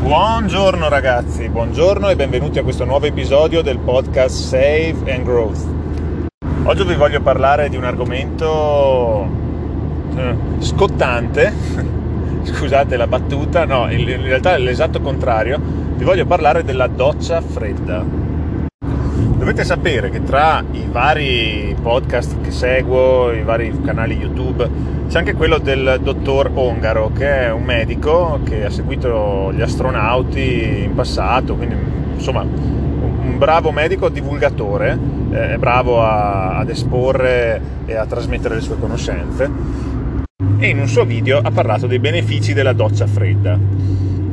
Buongiorno ragazzi, buongiorno e benvenuti a questo nuovo episodio del podcast Save and Growth. Oggi vi voglio parlare di un argomento eh, scottante, scusate la battuta, no, in realtà è l'esatto contrario, vi voglio parlare della doccia fredda. Dovete sapere che tra i vari podcast che seguo, i vari canali YouTube, c'è anche quello del dottor Ongaro, che è un medico che ha seguito gli astronauti in passato, quindi insomma un bravo medico divulgatore, è bravo a, ad esporre e a trasmettere le sue conoscenze. E in un suo video ha parlato dei benefici della doccia fredda.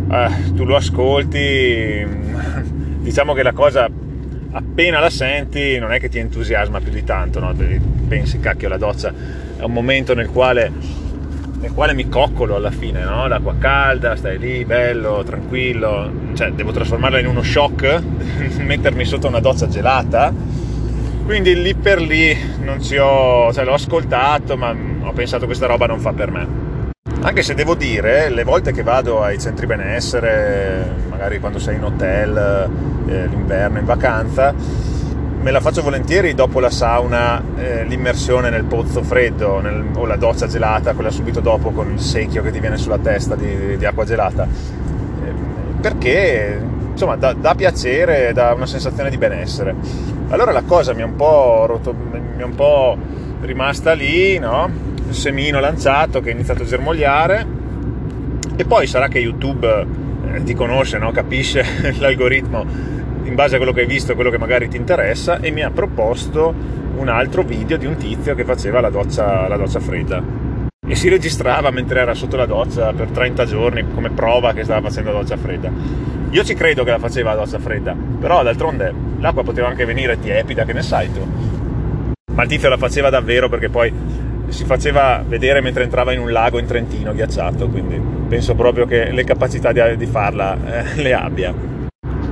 Eh, tu lo ascolti, diciamo che la cosa appena la senti non è che ti entusiasma più di tanto, no? pensi cacchio la doccia è un momento nel quale, nel quale mi coccolo alla fine, no? l'acqua calda, stai lì bello, tranquillo, cioè devo trasformarla in uno shock, mettermi sotto una doccia gelata, quindi lì per lì non ci ho, cioè l'ho ascoltato ma ho pensato questa roba non fa per me. Anche se devo dire, le volte che vado ai centri benessere, magari quando sei in hotel, eh, l'inverno, in vacanza, me la faccio volentieri dopo la sauna, eh, l'immersione nel pozzo freddo nel, o la doccia gelata, quella subito dopo con il secchio che ti viene sulla testa di, di acqua gelata. Eh, perché insomma dà, dà, piacere, dà una sensazione di benessere. Allora la cosa mi è un po', rotto, mi è un po rimasta lì, no? Semino lanciato che ha iniziato a germogliare e poi sarà che YouTube eh, ti conosce, no? capisce l'algoritmo in base a quello che hai visto, quello che magari ti interessa e mi ha proposto un altro video di un tizio che faceva la doccia, la doccia fredda e si registrava mentre era sotto la doccia per 30 giorni come prova che stava facendo la doccia fredda. Io ci credo che la faceva la doccia fredda, però d'altronde l'acqua poteva anche venire tiepida, che ne sai tu. Ma il tizio la faceva davvero perché poi si faceva vedere mentre entrava in un lago in Trentino ghiacciato, quindi penso proprio che le capacità di, di farla eh, le abbia.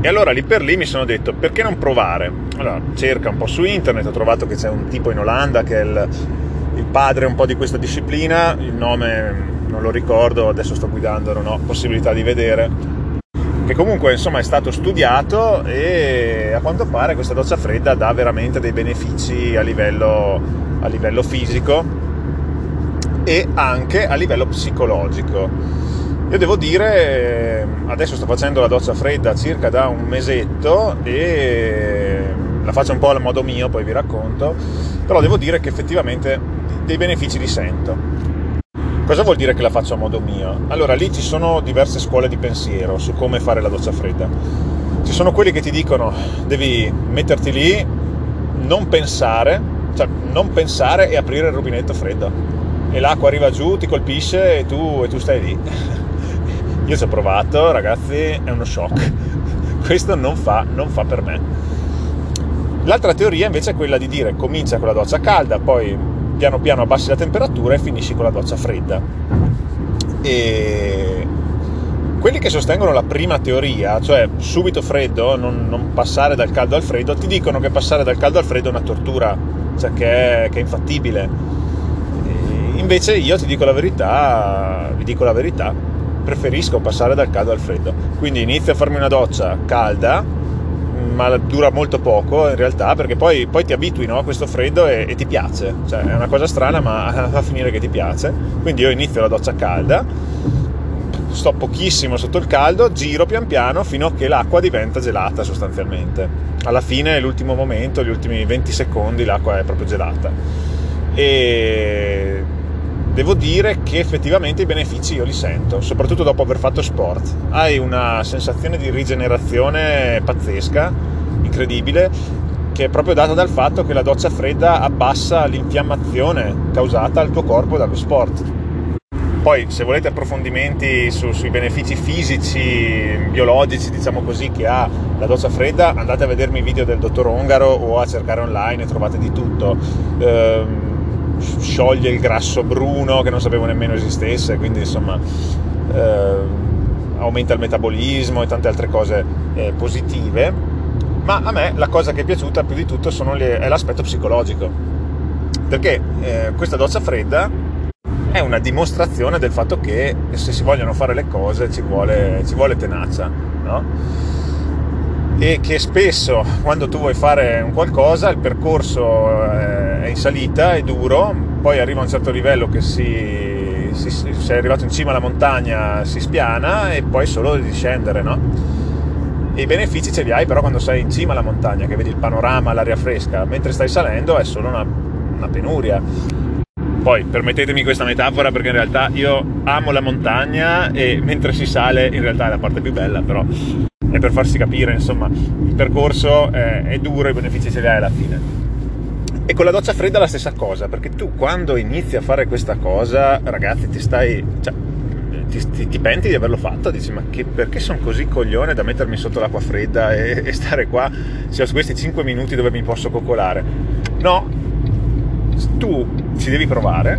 E allora lì per lì mi sono detto perché non provare? Allora cerca un po' su internet, ho trovato che c'è un tipo in Olanda che è il, il padre un po' di questa disciplina, il nome non lo ricordo, adesso sto guidando, non ho possibilità di vedere, che comunque insomma è stato studiato e a quanto pare questa doccia fredda dà veramente dei benefici a livello, a livello fisico e anche a livello psicologico. Io devo dire, adesso sto facendo la doccia fredda circa da un mesetto e la faccio un po' al modo mio, poi vi racconto, però devo dire che effettivamente dei benefici li sento. Cosa vuol dire che la faccio a modo mio? Allora, lì ci sono diverse scuole di pensiero su come fare la doccia fredda. Ci sono quelli che ti dicono devi metterti lì, non pensare, cioè non pensare e aprire il rubinetto freddo e l'acqua arriva giù, ti colpisce e tu, e tu stai lì. Io ci ho provato, ragazzi, è uno shock. Questo non fa, non fa per me. L'altra teoria invece è quella di dire comincia con la doccia calda, poi piano piano abbassi la temperatura e finisci con la doccia fredda. E quelli che sostengono la prima teoria, cioè subito freddo, non, non, passare dal caldo al freddo, ti dicono che passare dal caldo al freddo è una tortura, cioè che è, che è infattibile Invece io ti dico la verità, vi dico la verità, preferisco passare dal caldo al freddo. Quindi inizio a farmi una doccia calda, ma dura molto poco in realtà, perché poi, poi ti abitui no, a questo freddo e, e, ti piace. Cioè è una cosa strana, ma va a finire che ti piace. Quindi io inizio la doccia calda, sto pochissimo sotto il caldo, giro pian piano fino a che l'acqua diventa gelata sostanzialmente. Alla fine, l'ultimo momento, gli ultimi 20 secondi, l'acqua è proprio gelata. E devo dire che effettivamente i benefici io li sento, soprattutto dopo aver fatto sport. Hai una sensazione di rigenerazione pazzesca, incredibile, che è proprio data dal fatto che la doccia fredda abbassa l'infiammazione causata al tuo corpo dallo sport. Poi, se volete approfondimenti su, sui benefici fisici, biologici, diciamo così, che ha la doccia fredda, andate a vedermi i video del dottor Ongaro o a cercare online, trovate di tutto. Ehm, scioglie il grasso bruno che non sapevo nemmeno esistesse, quindi insomma eh, aumenta il metabolismo e tante altre cose eh, positive. Ma a me la cosa che è piaciuta più di tutto le, è l'aspetto psicologico, perché eh, questa doccia fredda è una dimostrazione del fatto che se si vogliono fare le cose ci vuole, ci vuole tenacia, no? E che spesso quando tu vuoi fare un qualcosa il percorso eh, è in salita, è duro, poi arriva a un certo livello che si, si, sei arrivato in cima alla montagna si spiana e poi solo di discendere, no? E i benefici ce li hai però quando sei in cima alla montagna, che vedi il panorama, l'aria fresca, mentre stai salendo è solo una, una penuria. Poi permettetemi questa metafora perché in realtà io amo la montagna e mentre si sale in realtà è la parte più bella, però è per farsi capire, insomma, il percorso è, è duro, i benefici ce li hai alla fine. E con la doccia fredda la stessa cosa, perché tu quando inizi a fare questa cosa, ragazzi, ti stai... Cioè, ti, ti, ti, penti di averlo fatto, dici ma che, perché sono così coglione da mettermi sotto l'acqua fredda e, e stare qua se ho questi 5 minuti dove mi posso coccolare? No, tu ci devi provare,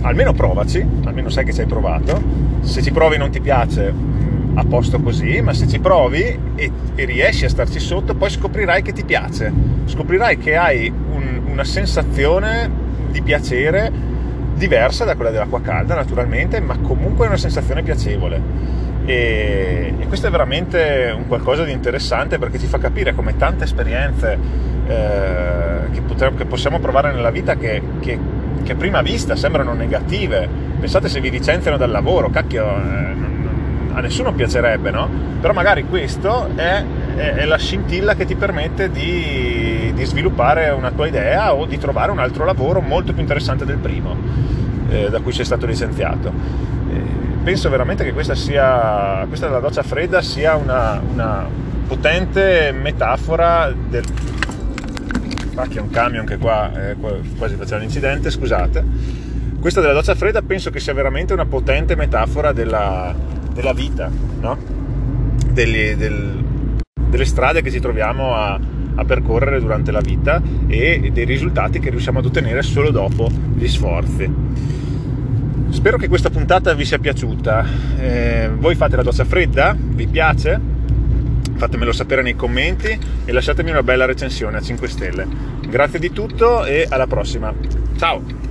almeno provaci, almeno sai che ci hai provato, se ci provi e non ti piace a posto così, ma se ci provi e, e, riesci a starci sotto, poi scoprirai che ti piace, scoprirai che hai un, una sensazione di piacere diversa da quella dell'acqua calda, naturalmente, ma comunque è una sensazione piacevole. E, e questo è veramente un qualcosa di interessante perché ci fa capire come tante esperienze eh, che, potremmo, che, possiamo provare nella vita che, che, che, a prima vista sembrano negative. Pensate se vi licenziano dal lavoro, cacchio, eh, a nessuno piacerebbe, no? Però magari questo è, è, è la scintilla che ti permette di, di, sviluppare una tua idea o di trovare un altro lavoro molto più interessante del primo eh, da cui sei stato licenziato. Eh, penso veramente che questa sia, questa della doccia fredda sia una, una potente metafora del... Ah, è un camion che qua eh, quasi faceva un incidente, scusate. Questa della doccia fredda penso che sia veramente una potente metafora della, della vita, no? Delle, del, delle, strade che ci troviamo a, a, percorrere durante la vita e dei risultati che riusciamo ad ottenere solo dopo gli sforzi. Spero che questa puntata vi sia piaciuta. Eh, voi fate la doccia fredda? Vi piace? Fatemelo sapere nei commenti e lasciatemi una bella recensione a 5 stelle. Grazie di tutto e alla prossima. Ciao!